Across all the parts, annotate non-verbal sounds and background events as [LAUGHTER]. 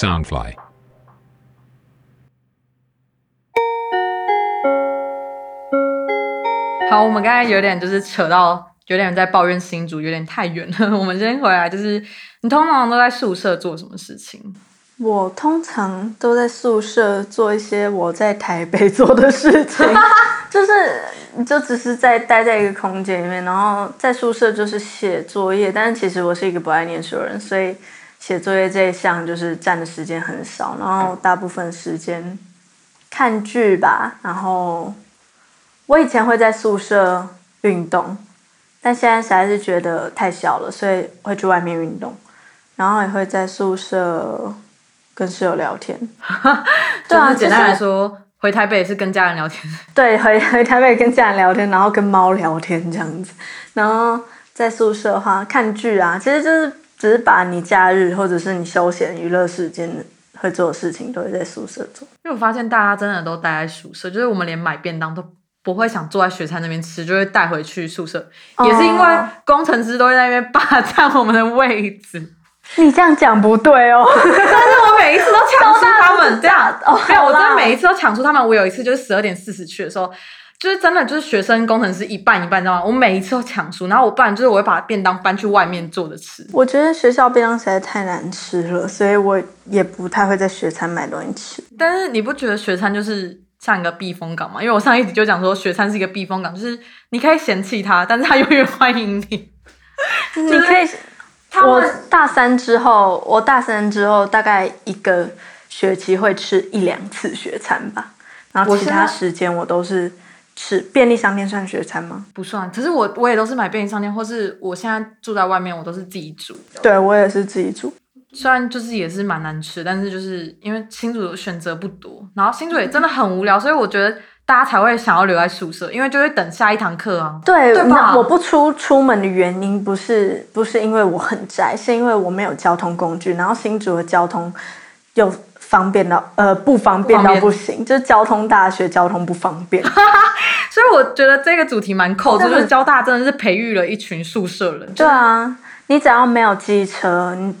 Soundfly。好，我们刚才有点就是扯到，有点在抱怨新竹，有点太远了。[LAUGHS] 我们先回来，就是你通常都在宿舍做什么事情？我通常都在宿舍做一些我在台北做的事情，[LAUGHS] 就是你就只是在待在一个空间里面，然后在宿舍就是写作业。但是其实我是一个不爱念书的人，所以写作业这一项就是占的时间很少，然后大部分时间看剧吧。然后我以前会在宿舍运动，但现在实在是觉得太小了，所以会去外面运动，然后也会在宿舍。跟室友聊天，[LAUGHS] 对啊，简单来说，回台北是跟家人聊天。[LAUGHS] 对，回回台北跟家人聊天，然后跟猫聊天这样子。然后在宿舍的话，看剧啊，其实就是只是把你假日或者是你休闲娱乐时间会做的事情，都会在宿舍做。因为我发现大家真的都待在宿舍，就是我们连买便当都不会想坐在学餐那边吃，就会带回去宿舍。也是因为工程师都会在那边霸占我们的位置。你这样讲不对哦，[LAUGHS] 但是我每一次都抢出他们这样，没有，我真的每一次都抢出他们。我有一次就是十二点四十去的时候，就是真的就是学生工程师一半一半，知道吗？我每一次都抢书，然后我不然就是我会把便当搬去外面坐着吃。我觉得学校便当实在太难吃了，所以我也不太会在学餐买东西吃。但是你不觉得学餐就是像一个避风港吗？因为我上一集就讲说学餐是一个避风港，就是你可以嫌弃它，但是它永远欢迎你。[LAUGHS] 你可以。我大三之后，我大三之后大概一个学期会吃一两次学餐吧，然后其他时间我都是吃便利商店算学餐吗？不算，可是我我也都是买便利商店，或是我现在住在外面，我都是自己煮。对我也是自己煮，虽然就是也是蛮难吃，但是就是因为新主选择不多，然后新主也真的很无聊，所以我觉得。大家才会想要留在宿舍，因为就会等下一堂课啊。对，那我不出出门的原因不是不是因为我很宅，是因为我没有交通工具，然后新竹的交通又方便到呃不方便到不行，就是交通大学交通不方便。[LAUGHS] 所以我觉得这个主题蛮扣，就是交大真的是培育了一群宿舍人。对啊，你只要没有机车，你。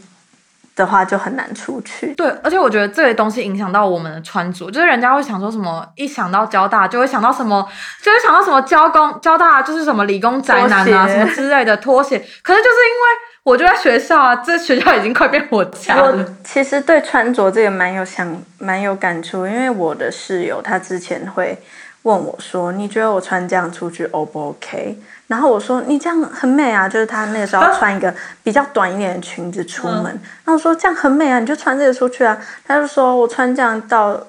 的话就很难出去。对，而且我觉得这些东西影响到我们的穿着，就是人家会想说什么，一想到交大就会想到什么，就会想到什么交工交大就是什么理工宅男啊什么之类的拖鞋。可是就是因为我就在学校啊，这学校已经快变我家了。我其实对穿着这个蛮有想蛮有感触，因为我的室友他之前会问我说：“你觉得我穿这样出去 O 不 OK？” 然后我说你这样很美啊，就是他那个时候穿一个比较短一点的裙子出门，然后我说这样很美啊，你就穿这个出去啊。他就说我穿这样到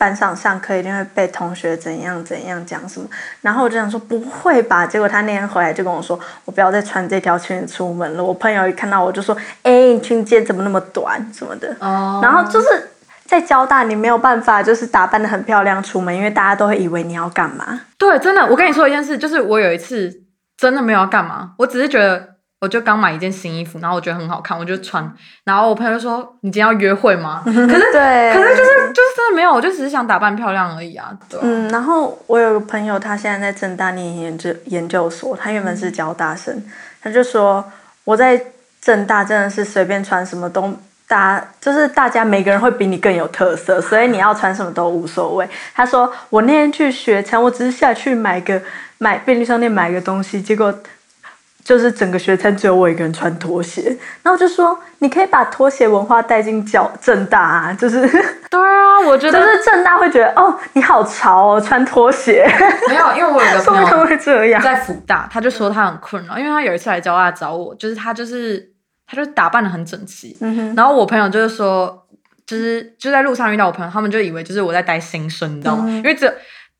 班上上课一定会被同学怎样怎样讲什么，然后我就想说不会吧，结果他那天回来就跟我说我不要再穿这条裙子出门了。我朋友一看到我就说哎，你裙子怎么那么短什么的。哦。然后就是在交大你没有办法就是打扮的很漂亮出门，因为大家都会以为你要干嘛。对，真的，我跟你说一件事，就是我有一次。真的没有要干嘛，我只是觉得，我就刚买一件新衣服，然后我觉得很好看，我就穿。然后我朋友就说：“你今天要约会吗？” [LAUGHS] 可是，对，可是就是就是真的没有，我就只是想打扮漂亮而已啊。对嗯，然后我有个朋友，他现在在正大念研究研究所，他原本是交大生，他就说我在正大真的是随便穿什么都大，就是大家每个人会比你更有特色，所以你要穿什么都无所谓。他说我那天去学餐，我只是下去买个。买便利商店买个东西，结果就是整个学餐只有我一个人穿拖鞋，然后我就说你可以把拖鞋文化带进教正大啊，就是对啊，我觉得就是正大会觉得哦你好潮哦穿拖鞋，[LAUGHS] 没有，因为我有个 [LAUGHS] 朋友会这样，在福大，他就说他很困扰，因为他有一次来交大找我，就是他就是他就打扮的很整齐，然后我朋友就是说就是就在路上遇到我朋友，他们就以为就是我在带新生，你知道吗？因为这。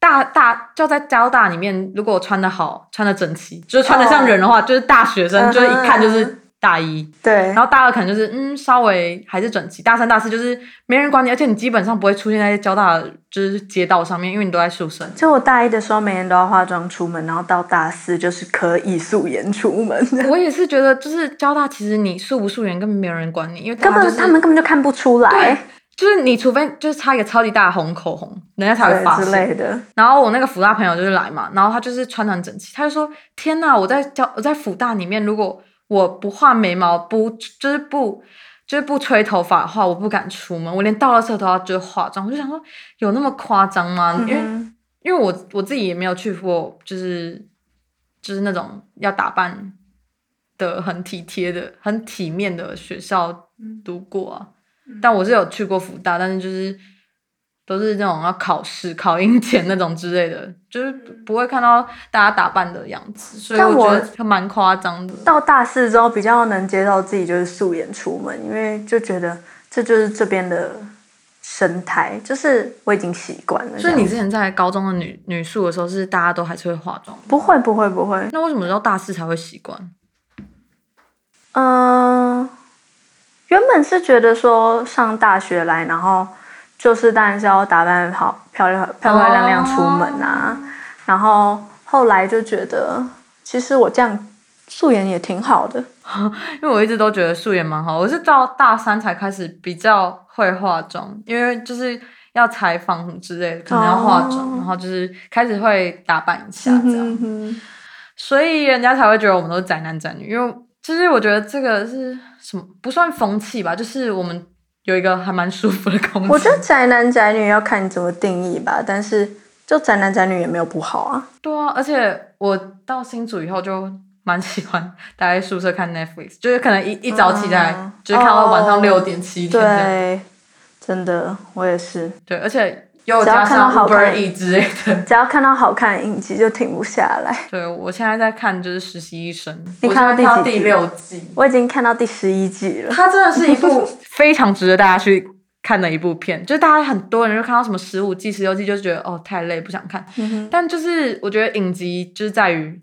大大就在交大里面，如果穿的好，穿的整齐，就是穿的像人的话，就是大学生，就是一看就是大一。对。然后大二可能就是嗯，稍微还是整齐。大三、大四就是没人管你，而且你基本上不会出现在交大就是街道上面，因为你都在宿舍。就我大一的时候，每天都要化妆出门，然后到大四就是可以素颜出门。[LAUGHS] 我也是觉得，就是交大其实你素不素颜根本没有人管你，因为根本他们根本就看不出来。就是你，除非就是擦一个超级大的红口红，人家才会发现。然后我那个福大朋友就是来嘛，然后他就是穿的很整齐，他就说：“天呐，我在教我在福大里面，如果我不画眉毛，不就是不就是不吹头发的话，我不敢出门，我连到了厕都要就是化妆。我就想说，有那么夸张吗？因为因为我我自己也没有去过，就是就是那种要打扮的很体贴的、很体面的学校读过啊。但我是有去过福大，但是就是。都是那种要考试、考英检那种之类的，就是不会看到大家打扮的样子，所以我觉得蛮夸张的。到大四之后，比较能接受自己就是素颜出门，因为就觉得这就是这边的生态，就是我已经习惯了。所以你之前在高中的女女宿的时候，是大家都还是会化妆？不会，不会，不会。那为什么到大四才会习惯？嗯，原本是觉得说上大学来，然后。就是当然是要打扮好、漂亮、漂漂亮亮出门啊。然后后来就觉得，其实我这样素颜也挺好的。[LAUGHS] 因为我一直都觉得素颜蛮好，我是到大三才开始比较会化妆，因为就是要采访之类的，可能要化妆，然后就是开始会打扮一下这样。所以人家才会觉得我们都是宅男宅女，因为其实我觉得这个是什么不算风气吧，就是我们。有一个还蛮舒服的空间。我觉得宅男宅女要看你怎么定义吧，但是就宅男宅女也没有不好啊。对啊，而且我到新组以后就蛮喜欢待在宿舍看 Netflix，就是可能一一早起来就是看到晚上六点七点。对，真的，我也是。对，而且。只要看到好看之类的，[LAUGHS] 只要看到好看的影集就停不下来。[LAUGHS] 对，我现在在看就是实习医生，你看到第第六季，我已经看到第十一季了。它真的是一部 [LAUGHS] 非常值得大家去看的一部片，就是大家很多人就看到什么十五季、十六季就觉得哦太累不想看，但就是我觉得影集就是在于。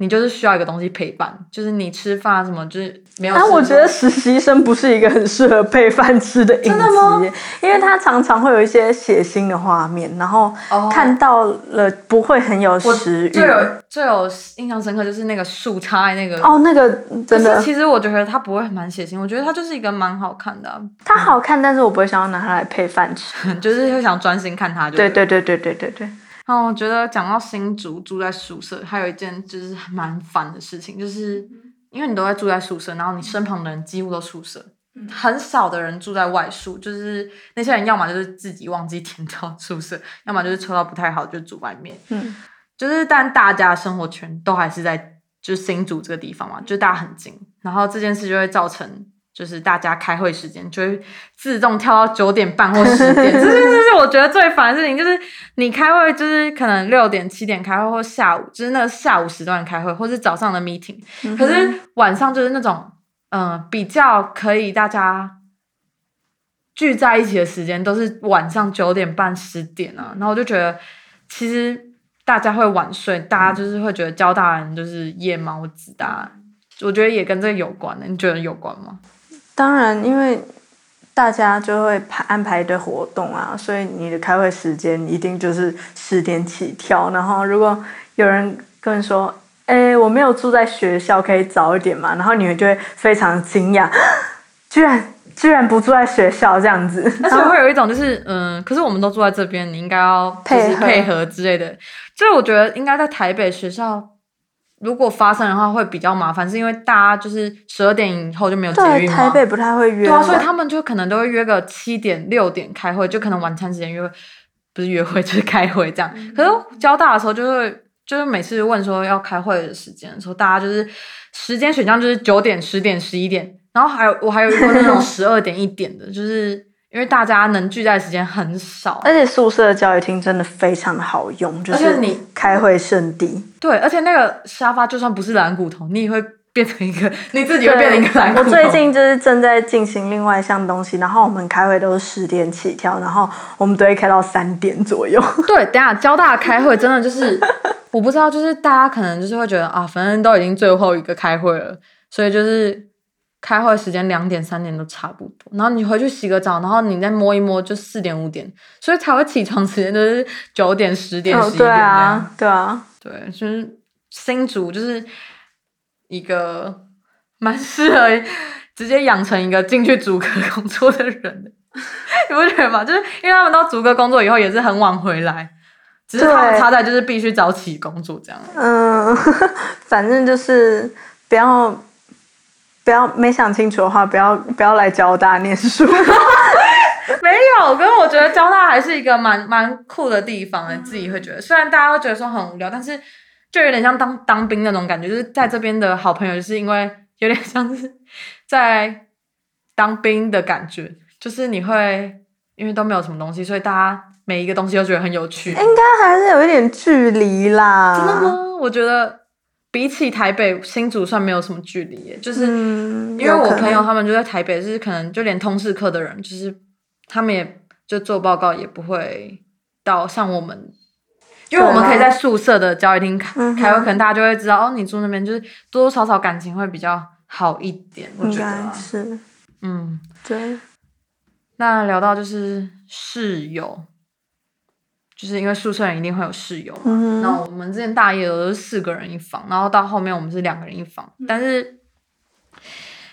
你就是需要一个东西陪伴，就是你吃饭什么，就是没有。但我觉得实习生不是一个很适合配饭吃的影集，因为他常常会有一些血腥的画面，然后看到了不会很有食欲。最有最有印象深刻就是那个树插那个哦，那个真的。其实我觉得它不会蛮血腥，我觉得它就是一个蛮好看的。它好看，但是我不会想要拿它来配饭吃，[LAUGHS] 就是会想专心看它。对对对对对对对。哦，我觉得讲到新竹住在宿舍，还有一件就是蛮烦的事情，就是因为你都在住在宿舍，然后你身旁的人几乎都宿舍，很少的人住在外宿，就是那些人要么就是自己忘记填到宿舍，要么就是抽到不太好就住外面。嗯，就是但大家生活圈都还是在就是新竹这个地方嘛，就大家很近，然后这件事就会造成。就是大家开会时间就会自动跳到九点半或十点，[LAUGHS] 这是这是我觉得最烦的事情。就是你开会，就是可能六点七点开会，或下午就是那个下午时段开会，或是早上的 meeting。可是晚上就是那种嗯比较可以大家聚在一起的时间，都是晚上九点半十点啊。然后我就觉得其实大家会晚睡，大家就是会觉得交大人就是夜猫子的。我觉得也跟这个有关的，你觉得有关吗？当然，因为大家就会排安排一堆活动啊，所以你的开会时间一定就是十点起跳。然后，如果有人跟你说：“哎，我没有住在学校，可以早一点嘛？”然后你们就会非常惊讶，居然居然不住在学校这样子。而且会有一种就是，嗯，可是我们都住在这边，你应该要配合配合之类的。就是我觉得应该在台北学校。如果发生的话会比较麻烦，是因为大家就是十二点以后就没有捷运嘛。台北不太会约。对啊，所以他们就可能都会约个七点六点开会，就可能晚餐时间约会，不是约会就是开会这样。可是交大的时候就会，就是每次问说要开会的时间的时候，大家就是时间选项就是九点、十点、十一点，然后还有我还有一个那种十二点一点的，就是。因为大家能聚在的时间很少，而且宿舍的教育厅真的非常的好用，就是你开会圣地。对，而且那个沙发就算不是蓝骨头，你也会变成一个，你自己会变成一个蓝骨头。我最近就是正在进行另外一项东西，然后我们开会都是十点起跳，然后我们都会开到三点左右。[LAUGHS] 对，等下交大开会真的就是，[LAUGHS] 我不知道，就是大家可能就是会觉得啊，反正都已经最后一个开会了，所以就是。开会时间两点三点都差不多，然后你回去洗个澡，然后你再摸一摸就四点五点，所以才会起床时间都是九点十点十一点对啊，对啊，对，就是新竹就是一个蛮适合直接养成一个进去主科工作的人，[LAUGHS] 你不觉得吗？就是因为他们到主科工作以后也是很晚回来，只是他们差在就是必须早起工作这样。嗯，[LAUGHS] 反正就是不要。不不要没想清楚的话，不要不要来交大念书。[LAUGHS] 没有，可是我觉得交大还是一个蛮蛮酷的地方自己会觉得，虽然大家会觉得说很无聊，但是就有点像当当兵那种感觉，就是在这边的好朋友，就是因为有点像是在当兵的感觉，就是你会因为都没有什么东西，所以大家每一个东西都觉得很有趣。应该还是有一点距离啦。真的吗？我觉得比起台北新竹算没有什么距离，就是因为我朋友他们就在台北，就是可能就连通识课的人，就是。他们也就做报告，也不会到像我们，因为我们可以在宿舍的交易厅开开会，可能大家就会知道哦，你住那边就是多多少少感情会比较好一点。我觉得是，嗯，对。那聊到就是室友，就是因为宿舍人一定会有室友嘛。那我们之前大一的都是四个人一房，然后到后面我们是两个人一房，但是。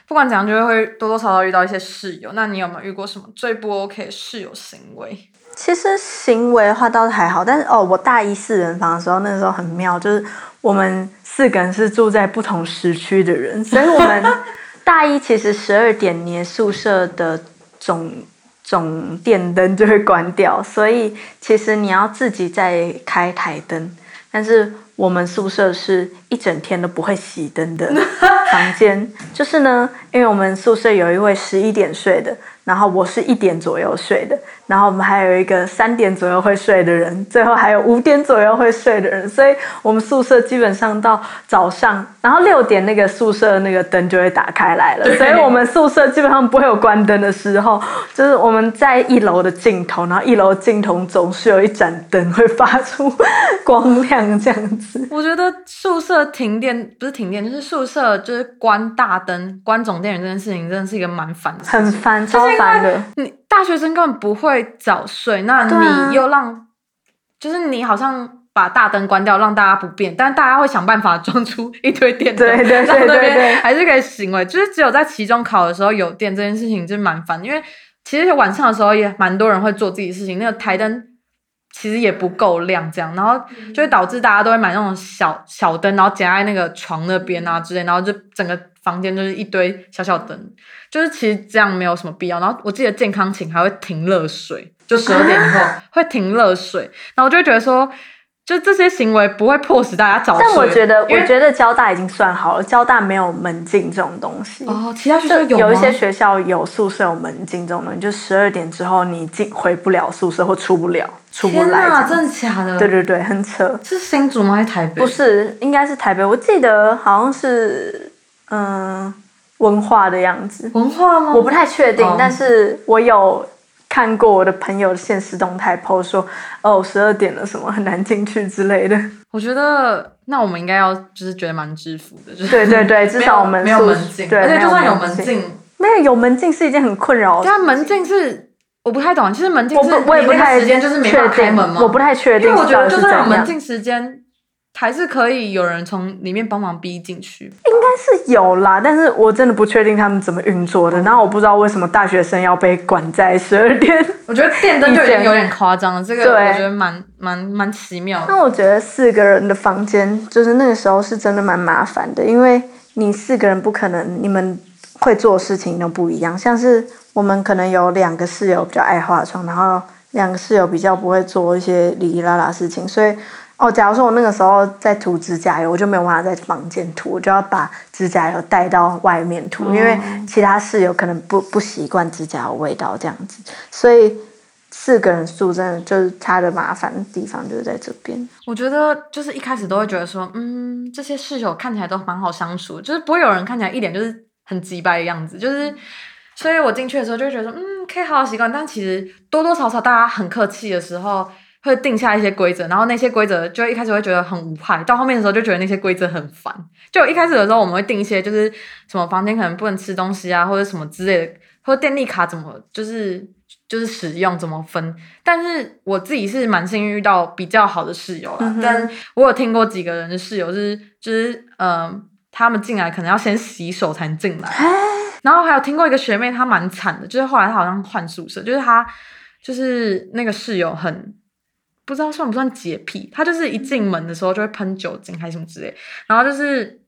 不管怎样，就会多多少少遇到一些室友。那你有没有遇过什么最不 OK 的室友行为？其实行为的话倒是还好，但是哦，我大一四人房的时候，那个时候很妙，就是我们四个人是住在不同时区的人，所以我们 [LAUGHS] 大一其实十二点你宿舍的总总电灯就会关掉，所以其实你要自己再开台灯，但是。我们宿舍是一整天都不会熄灯的房间，就是呢，因为我们宿舍有一位十一点睡的。然后我是一点左右睡的，然后我们还有一个三点左右会睡的人，最后还有五点左右会睡的人，所以我们宿舍基本上到早上，然后六点那个宿舍那个灯就会打开来了，所以我们宿舍基本上不会有关灯的时候，就是我们在一楼的尽头，然后一楼尽头总是有一盏灯会发出光亮这样子。我觉得宿舍停电不是停电，就是宿舍就是关大灯、关总电源这件事情，真的是一个蛮烦的，很烦，超。你大学生根本不会早睡，那你又让，就是你好像把大灯关掉，让大家不便，但大家会想办法装出一堆电灯，对对对对对，还是可以行为。就是只有在期中考的时候有电这件事情就蛮烦，因为其实晚上的时候也蛮多人会做自己的事情，那个台灯其实也不够亮，这样，然后就会导致大家都会买那种小小灯，然后夹在那个床那边啊之类，然后就整个。房间就是一堆小小灯，就是其实这样没有什么必要。然后我记得健康寝还会停热水，就十二点以后 [LAUGHS] 会停热水。然后我就觉得说，就这些行为不会迫使大家早睡。但我觉得，我觉得交大已经算好了，交大没有门禁这种东西。哦，其他学校有有一些学校有宿舍有门禁这种东西，就十二点之后你进回不了宿舍或出不了，出不来。真的假的？对对对，很扯。是新竹吗？还是台北？不是，应该是台北。我记得好像是。嗯，文化的样子，文化吗？我不太确定，但是我有看过我的朋友的现实动态 po 说，哦，十二点了，什么很难进去之类的。我觉得那我们应该要就是觉得蛮知福的，就是对对对，[LAUGHS] 至少我们没有门禁，对，而且就算有门禁，没有有门禁是一件很困扰。但门禁是我不太懂，其实门禁是我也不太时间就是没法开门吗？我不太确定，因为我觉得就算有门禁时间。还是可以有人从里面帮忙逼进去，应该是有啦，但是我真的不确定他们怎么运作的。然后我不知道为什么大学生要被管在十二点。[LAUGHS] 我觉得电灯就已经有点夸张了，这个我觉得蛮蛮蛮奇妙。那我觉得四个人的房间，就是那个时候是真的蛮麻烦的，因为你四个人不可能，你们会做事情都不一样。像是我们可能有两个室友比较爱化妆，然后两个室友比较不会做一些哩哩啦啦事情，所以。哦，假如说我那个时候在涂指甲油，我就没有办法在房间涂，我就要把指甲油带到外面涂，因为其他室友可能不不习惯指甲油味道这样子，所以四个人住真的就是他的麻烦的地方就是在这边。我觉得就是一开始都会觉得说，嗯，这些室友看起来都蛮好相处，就是不会有人看起来一脸就是很急白的样子，就是，所以我进去的时候就会觉得说，嗯，可以好好习惯，但其实多多少少大家很客气的时候。会定下一些规则，然后那些规则就一开始会觉得很无害，到后面的时候就觉得那些规则很烦。就一开始的时候，我们会定一些，就是什么房间可能不能吃东西啊，或者什么之类的，或者电力卡怎么就是就是使用怎么分。但是我自己是蛮幸运遇到比较好的室友了，但我有听过几个人的室友是就是嗯，他们进来可能要先洗手才能进来，然后还有听过一个学妹，她蛮惨的，就是后来她好像换宿舍，就是她就是那个室友很。不知道算不算洁癖，他就是一进门的时候就会喷酒精还是什么之类，然后就是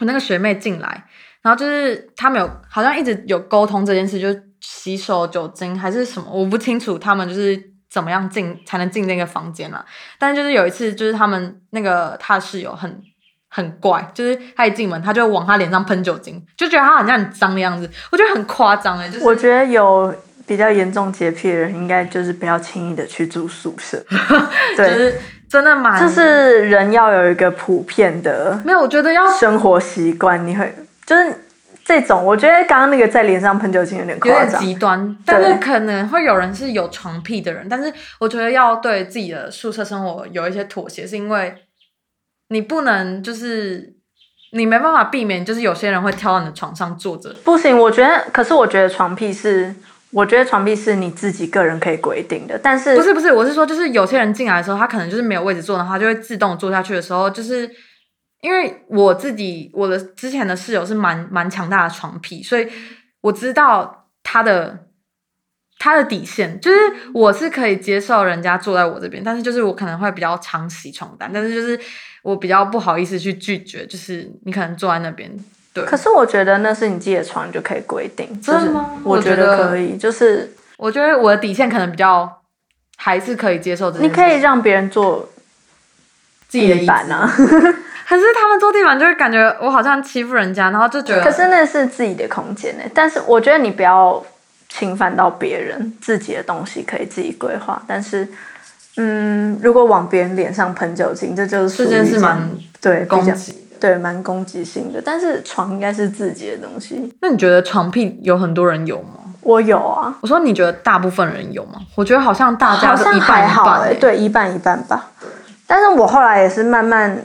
我那个学妹进来，然后就是他们有好像一直有沟通这件事，就是洗手酒精还是什么，我不清楚他们就是怎么样进才能进那个房间了。但是就是有一次，就是他们那个他室友很很怪，就是他一进门他就往他脸上喷酒精，就觉得他好像很脏的样子，我觉得很夸张哎。我觉得有比较严重洁癖的人，应该就是不要轻易的去住宿舍。[LAUGHS] 对。真的蛮，就是人要有一个普遍的，没有，我觉得要生活习惯，你会就是这种，我觉得刚刚那个在脸上喷酒精有点夸张，极端，但是可能会有人是有床癖的人，但是我觉得要对自己的宿舍生活有一些妥协，是因为你不能就是你没办法避免，就是有些人会挑到你的床上坐着，不行，我觉得，可是我觉得床癖是。我觉得床壁是你自己个人可以规定的，但是不是不是，我是说，就是有些人进来的时候，他可能就是没有位置坐的话，就会自动坐下去的时候，就是因为我自己我的之前的室友是蛮蛮强大的床癖，所以我知道他的他的底线，就是我是可以接受人家坐在我这边，但是就是我可能会比较常洗床单，但是就是我比较不好意思去拒绝，就是你可能坐在那边。可是我觉得那是你自己的床就可以规定，真的吗？我觉得可以，就是我觉得我的底线可能比较还是可以接受的。你可以让别人坐自己的地板啊，[LAUGHS] 可是他们坐地板就会感觉我好像欺负人家，然后就觉得。可是那是自己的空间呢，但是我觉得你不要侵犯到别人自己的东西，可以自己规划。但是，嗯，如果往别人脸上喷酒精，这就是这件事蛮对攻击。对，蛮攻击性的，但是床应该是自己的东西。那你觉得床癖有很多人有吗？我有啊。我说你觉得大部分人有吗？我觉得好像大家好像还好哎，对，一半一半吧。但是我后来也是慢慢，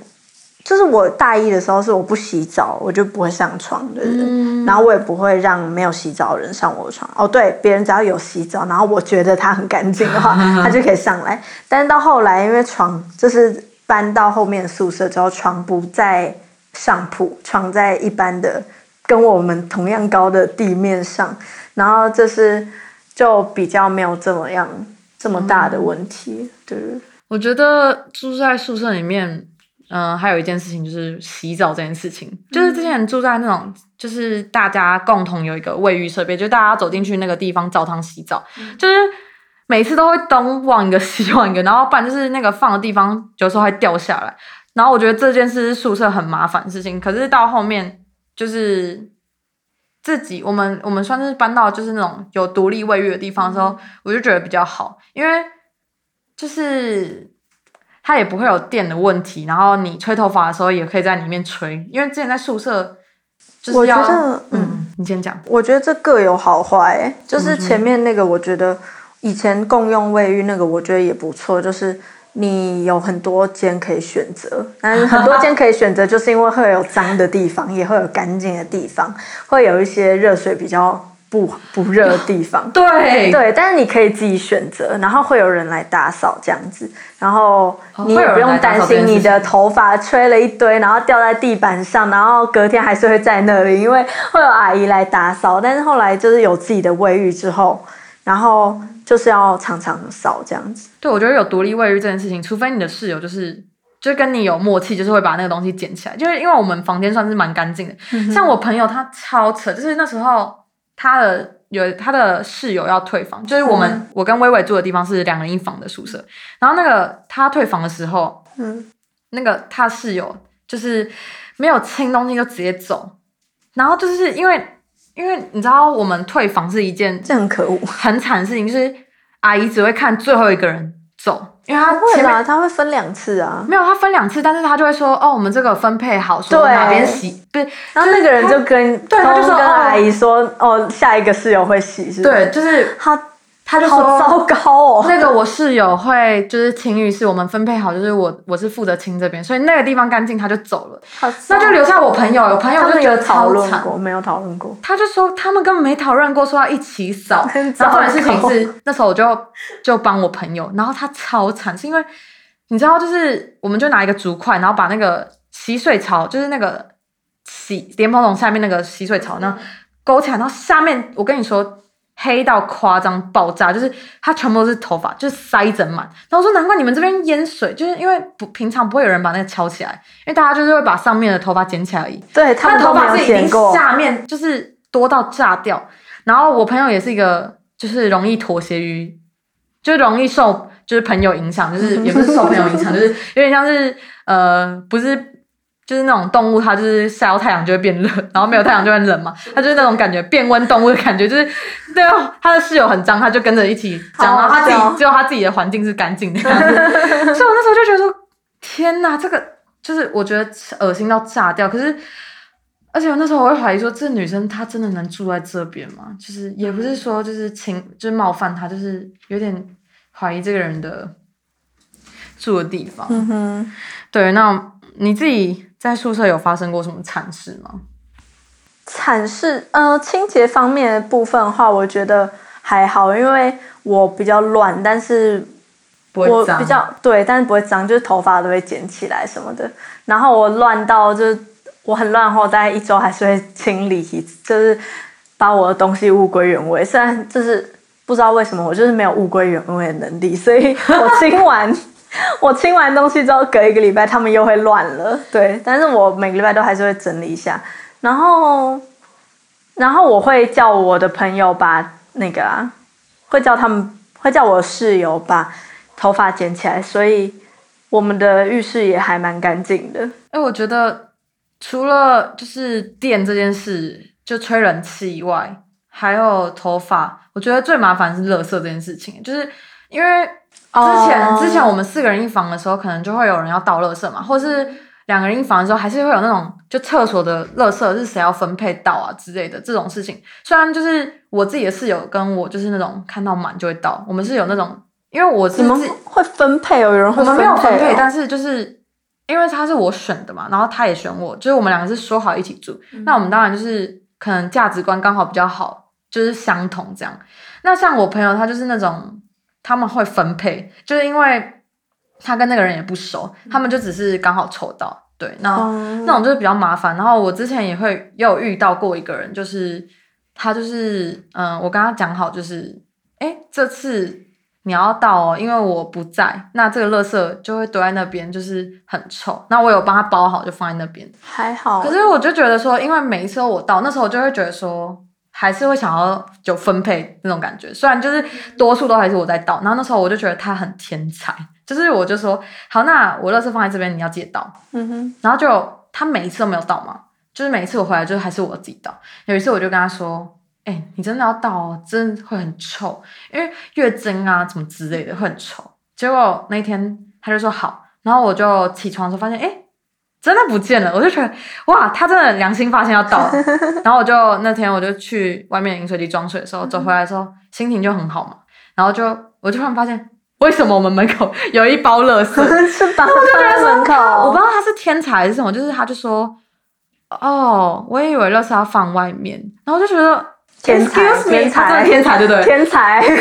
就是我大一的时候是我不洗澡，我就不会上床的人，然后我也不会让没有洗澡的人上我的床。哦，对，别人只要有洗澡，然后我觉得他很干净的话，[LAUGHS] 他就可以上来。但是到后来，因为床就是搬到后面宿舍之后，床不在。上铺床在一般的跟我们同样高的地面上，然后这是就比较没有这么样这么大的问题。对，我觉得住在宿舍里面，嗯，还有一件事情就是洗澡这件事情，就是之前住在那种就是大家共同有一个卫浴设备，就大家走进去那个地方澡堂洗澡，就是每次都会东忘一个西忘一个，然后不然就是那个放的地方有时候会掉下来。然后我觉得这件事是宿舍很麻烦的事情，可是到后面就是自己我们我们算是搬到就是那种有独立卫浴的地方的时候，我就觉得比较好，因为就是它也不会有电的问题，然后你吹头发的时候也可以在里面吹，因为之前在宿舍就是要嗯，你先讲，我觉得这各有好坏，就是前面那个我觉得以前共用卫浴那个我觉得也不错，就是。你有很多间可以选择，但是很多间可以选择，就是因为会有脏的地方，也会有干净的地方，会有一些热水比较不不热的地方。[LAUGHS] 对对，但是你可以自己选择，然后会有人来打扫这样子，然后你也不用担心你的头发吹了一堆，然后掉在地板上，然后隔天还是会在那里，因为 [LAUGHS] 会有阿姨来打扫。但是后来就是有自己的卫浴之后，然后。就是要常常扫这样子。对，我觉得有独立卫浴这件事情，除非你的室友就是就跟你有默契，就是会把那个东西捡起来。就是因为我们房间算是蛮干净的，像我朋友他超扯，就是那时候他的有他的室友要退房，就是我们我跟微微住的地方是两人一房的宿舍，然后那个他退房的时候，嗯，那个他室友就是没有清东西就直接走，然后就是因为。因为你知道，我们退房是一件这很可恶、很惨的事情，就是阿姨只会看最后一个人走，因为她会啊，他会分两次啊，没有，她分两次，但是她就会说，哦，我们这个分配好，说哪边洗，不是，然后那个人就跟，对，他就跟阿姨说，哦，下一个室友会洗，是对，就是他。他就说：“糟糕哦，[LAUGHS] 那个我室友会就是清浴室，我们分配好，就是我我是负责清这边，所以那个地方干净，他就走了。那就留下我朋友，有朋友就觉得讨论过，没有讨论过。他就说他们根本没讨论过，说要一起扫。然后这件事情是那时候我就就帮我朋友，然后他超惨，是因为你知道，就是我们就拿一个竹筷，然后把那个洗水槽，就是那个洗莲蓬桶下面那个洗水槽呢勾起来，然后下面我跟你说。”黑到夸张爆炸，就是它全部都是头发，就是塞整满。然后我说难怪你们这边淹水，就是因为不平常不会有人把那个敲起来，因为大家就是会把上面的头发捡起来而已。对，他的头发是已经下面就是多到炸掉。然后我朋友也是一个，就是容易妥协于，就容易受就是朋友影响，就是也不是受朋友影响，就是有点像是呃不是。就是那种动物，它就是晒到太阳就会变热，然后没有太阳就会冷嘛。[LAUGHS] 它就是那种感觉变温动物的感觉，就是对哦，他的室友很脏，他就跟着一起脏，然后他自己只有他自己的环境是干净的样子。[LAUGHS] 所以我那时候就觉得说，天哪，这个就是我觉得恶心到炸掉。可是，而且我那时候我会怀疑说，这女生她真的能住在这边吗？就是也不是说就是情就是冒犯她，就是有点怀疑这个人的住的地方。嗯哼，对，那你自己。在宿舍有发生过什么惨事吗？惨事，呃，清洁方面的部分的话，我觉得还好，因为我比较乱，但是我比较对，但是不会脏，就是头发都会捡起来什么的。然后我乱到就是我很乱后，大概一周还是会清理，就是把我的东西物归原位。虽然就是不知道为什么，我就是没有物归原位的能力，所以我清完。[LAUGHS] 我清完东西之后，隔一个礼拜他们又会乱了，对。但是我每个礼拜都还是会整理一下，然后，然后我会叫我的朋友把那个啊，会叫他们，会叫我室友把头发剪起来，所以我们的浴室也还蛮干净的。哎，我觉得除了就是电这件事，就吹冷气以外，还有头发，我觉得最麻烦是垃圾这件事情，就是因为。之前之前我们四个人一房的时候，可能就会有人要倒垃圾嘛，或是两个人一房的时候，还是会有那种就厕所的垃圾是谁要分配倒啊之类的这种事情。虽然就是我自己的室友跟我就是那种看到满就会倒，我们是有那种，因为我是自己会分配哦，有人会我们没有分配，但是就是因为他是我选的嘛，然后他也选我，就是我们两个是说好一起住，那我们当然就是可能价值观刚好比较好，就是相同这样。那像我朋友他就是那种。他们会分配，就是因为他跟那个人也不熟，他们就只是刚好抽到，对，那那种就是比较麻烦。然后我之前也会有遇到过一个人，就是他就是嗯，我跟他讲好，就是哎，这次你要到哦，因为我不在，那这个垃圾就会堆在那边，就是很臭。那我有帮他包好，就放在那边，还好。可是我就觉得说，因为每一次我到，那时候我就会觉得说。还是会想要就分配那种感觉，虽然就是多数都还是我在倒，然后那时候我就觉得他很天才，[LAUGHS] 就是我就说好，那我垃圾放在这边，你要记得倒。嗯哼。然后就他每一次都没有倒嘛，就是每一次我回来就还是我自己倒。有一次我就跟他说，哎，你真的要倒哦，真的会很臭，因为月经啊什么之类的会很臭。结果那天他就说好，然后我就起床的时候发现，哎。真的不见了，我就觉得哇，他真的良心发现要倒。[LAUGHS] 然后我就那天我就去外面饮水机装水的时候，走回来的时候心情就很好嘛。然后就我就突然发现，为什么我们门口有一包垃圾？[LAUGHS] 是放在门口？我不知道他是天才还是什么，就是他就说，哦，我也以为垃圾要放外面。然后我就觉得天才，天才，天才，对不对？天才，天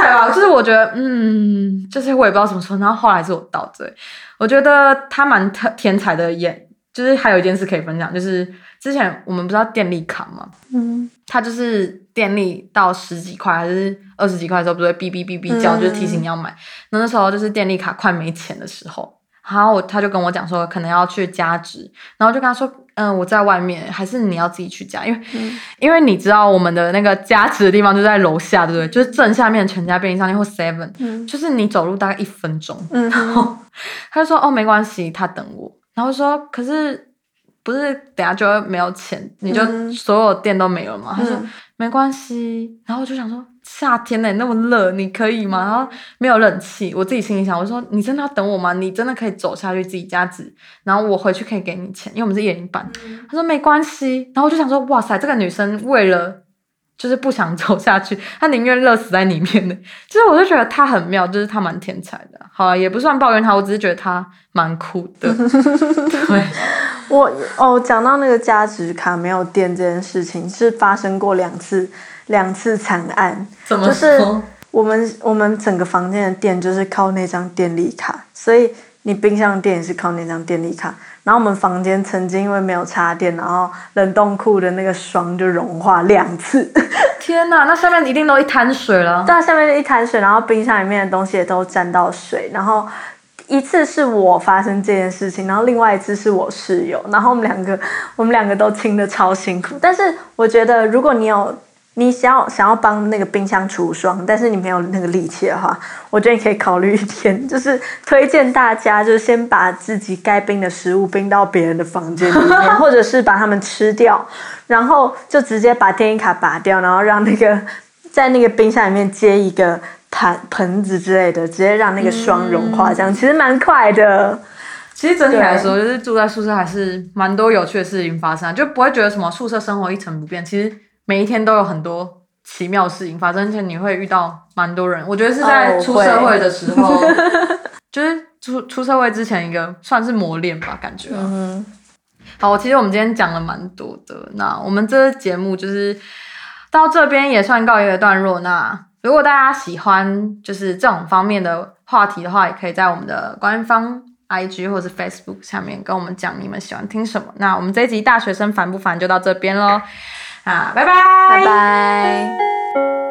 才吧。就是我觉得，嗯，就是我也不知道怎么说。然后后来是我倒对。我觉得他蛮特天才的，演就是还有一件事可以分享，就是之前我们不知道电力卡吗？嗯，他就是电力到十几块还是二十几块的时候，不是会哔哔哔哔叫，就是提醒你要买。那那时候就是电力卡快没钱的时候，然后我他就跟我讲说，可能要去加值，然后就跟他说。嗯，我在外面，还是你要自己去加？因为，因为你知道我们的那个加值的地方就在楼下，对不对？就是正下面全家便利商店或 Seven，就是你走路大概一分钟。然后 [LAUGHS] 他就说：“哦，没关系，他等我。”然后说：“可是不是等下就会没有钱，你就所有店都没了吗？”他说：“没关系。”然后我就想说。夏天呢，那么热，你可以吗？然后没有冷气，我自己心里想，我说你真的要等我吗？你真的可以走下去自己家纸，然后我回去可以给你钱，因为我们是夜龄班。他说没关系，然后我就想说，哇塞，这个女生为了就是不想走下去，她宁愿热死在里面的。其实 [LAUGHS] 我就觉得她很妙，就是她蛮天才的。好，也不算抱怨她，我只是觉得她蛮酷的。[LAUGHS] 对，我哦，讲到那个加值卡没有电这件事情，是发生过两次。两次惨案，就是我们我们整个房间的电就是靠那张电力卡，所以你冰箱电也是靠那张电力卡。然后我们房间曾经因为没有插电，然后冷冻库的那个霜就融化两次。天哪，那下面一定都一滩水了。对，下面一滩水，然后冰箱里面的东西也都沾到水，然后一次是我发生这件事情，然后另外一次是我室友，然后我们两个 [LAUGHS] 我们两个都清的超辛苦。但是我觉得如果你有。你想要想要帮那个冰箱除霜，但是你没有那个力气的话，我觉得你可以考虑一天，就是推荐大家，就是先把自己该冰的食物冰到别人的房间里面，或者是把它们吃掉，然后就直接把电影卡拔掉，然后让那个 [LAUGHS] 在那个冰箱里面接一个盘盆子之类的，直接让那个霜融化，这样其实蛮快的。其实整体来说，就是住在宿舍还是蛮多有趣的事情发生，就不会觉得什么宿舍生活一成不变。其实。每一天都有很多奇妙事情发生，而且你会遇到蛮多人。我觉得是在出社会的时候，[LAUGHS] [LAUGHS] 就是出出社会之前一个算是磨练吧，感觉。嗯。好，其实我们今天讲了蛮多的，那我们这节目就是到这边也算告一个段落。那如果大家喜欢就是这种方面的话题的话，也可以在我们的官方 IG 或是 Facebook 下面跟我们讲你们喜欢听什么。那我们这一集大学生烦不烦就到这边喽。啊，拜拜，拜拜。